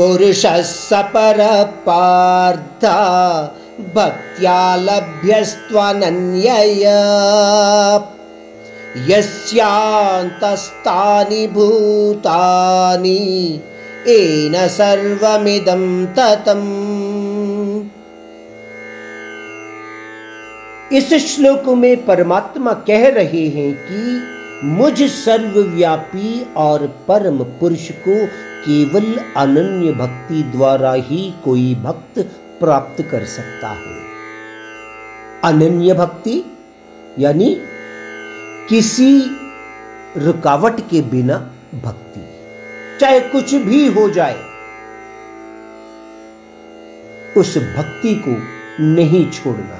पुरुषः सपर पार्थ भक्त्या लभ्यस्त्वनन्यया यस्यान्तस्तानि भूतानि सर्वमिदं ततम्। इस श्लोक में परमात्मा कह रहे हैं कि मुझ सर्वव्यापी और परम पुरुष को केवल अनन्य भक्ति द्वारा ही कोई भक्त प्राप्त कर सकता है। अनन्य भक्ति यानी किसी रुकावट के बिना भक्ति, चाहे कुछ भी हो जाए, उस भक्ति को नहीं छोड़ना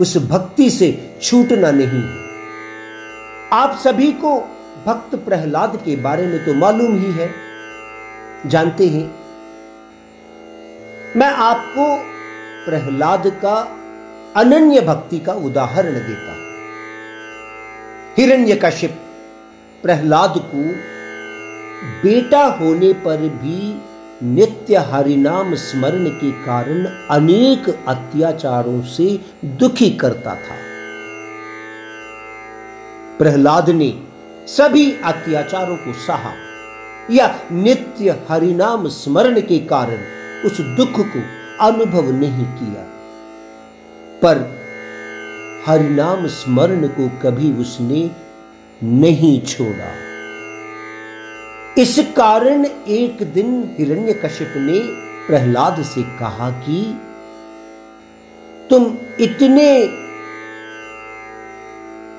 उस भक्ति से छूटना नहीं है। आप सभी को भक्त प्रहलाद के बारे में तो मालूम ही है। जानते हैं। मैं आपको प्रहलाद का अनन्य भक्ति का उदाहरण देता हूँ। हिरण्यकशिप प्रहलाद को बेटा होने पर भी नित्य हरिनाम स्मरण के कारण अनेक अत्याचारों से दुखी करता था। प्रहलाद ने सभी अत्याचारों को सहा। या नित्य हरिनाम स्मरण के कारण उस दुख को अनुभव नहीं किया। पर हरिनाम स्मरण को कभी उसने नहीं छोड़ा। इस कारण एक दिन हिरण्यकशिप ने प्रहलाद से कहा कि, तुम इतने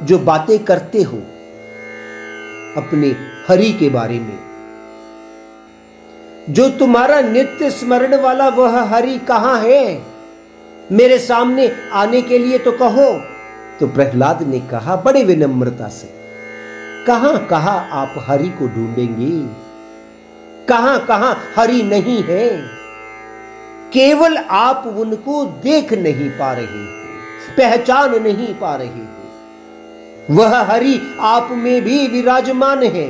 जो बातें करते हो अपने हरि के बारे में जो तुम्हारा नित्य स्मरण वाला वह हरि कहाँ है? मेरे सामने आने के लिए तो कहो। तो प्रहलाद ने कहा बड़े विनम्रता से, कहाँ कहा आप हरि को ढूंढेंगे? कहाँ कहाँ हरि नहीं है? केवल आप उनको देख नहीं पा रहे हो, पहचान नहीं पा रहे हो। वह हरि आप में भी विराजमान है।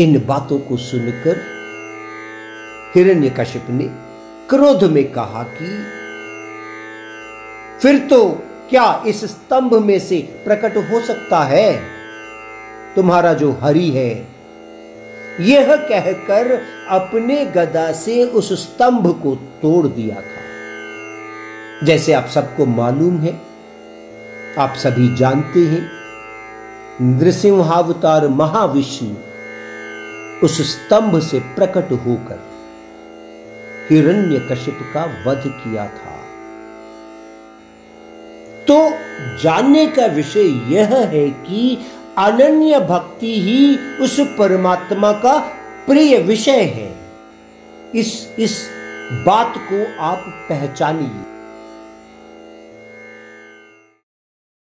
इन बातों को सुनकर हिरण्यकशिप ने क्रोध में कहा कि, फिर तो क्या इस स्तंभ में से प्रकट हो सकता है? तुम्हारा जो हरि है, यह कहकर अपने गदा से उस स्तंभ को तोड़ दिया था। जैसे आप सबको मालूम है, आप सभी जानते हैं, नृसिंहावतार महाविष्णु उस स्तंभ से प्रकट होकर हिरण्यकशिप का वध किया था। तो जानने का विषय यह है कि अनन्य भक्ति ही उस परमात्मा का प्रिय विषय है। इस इस बात को आप पहचानिए।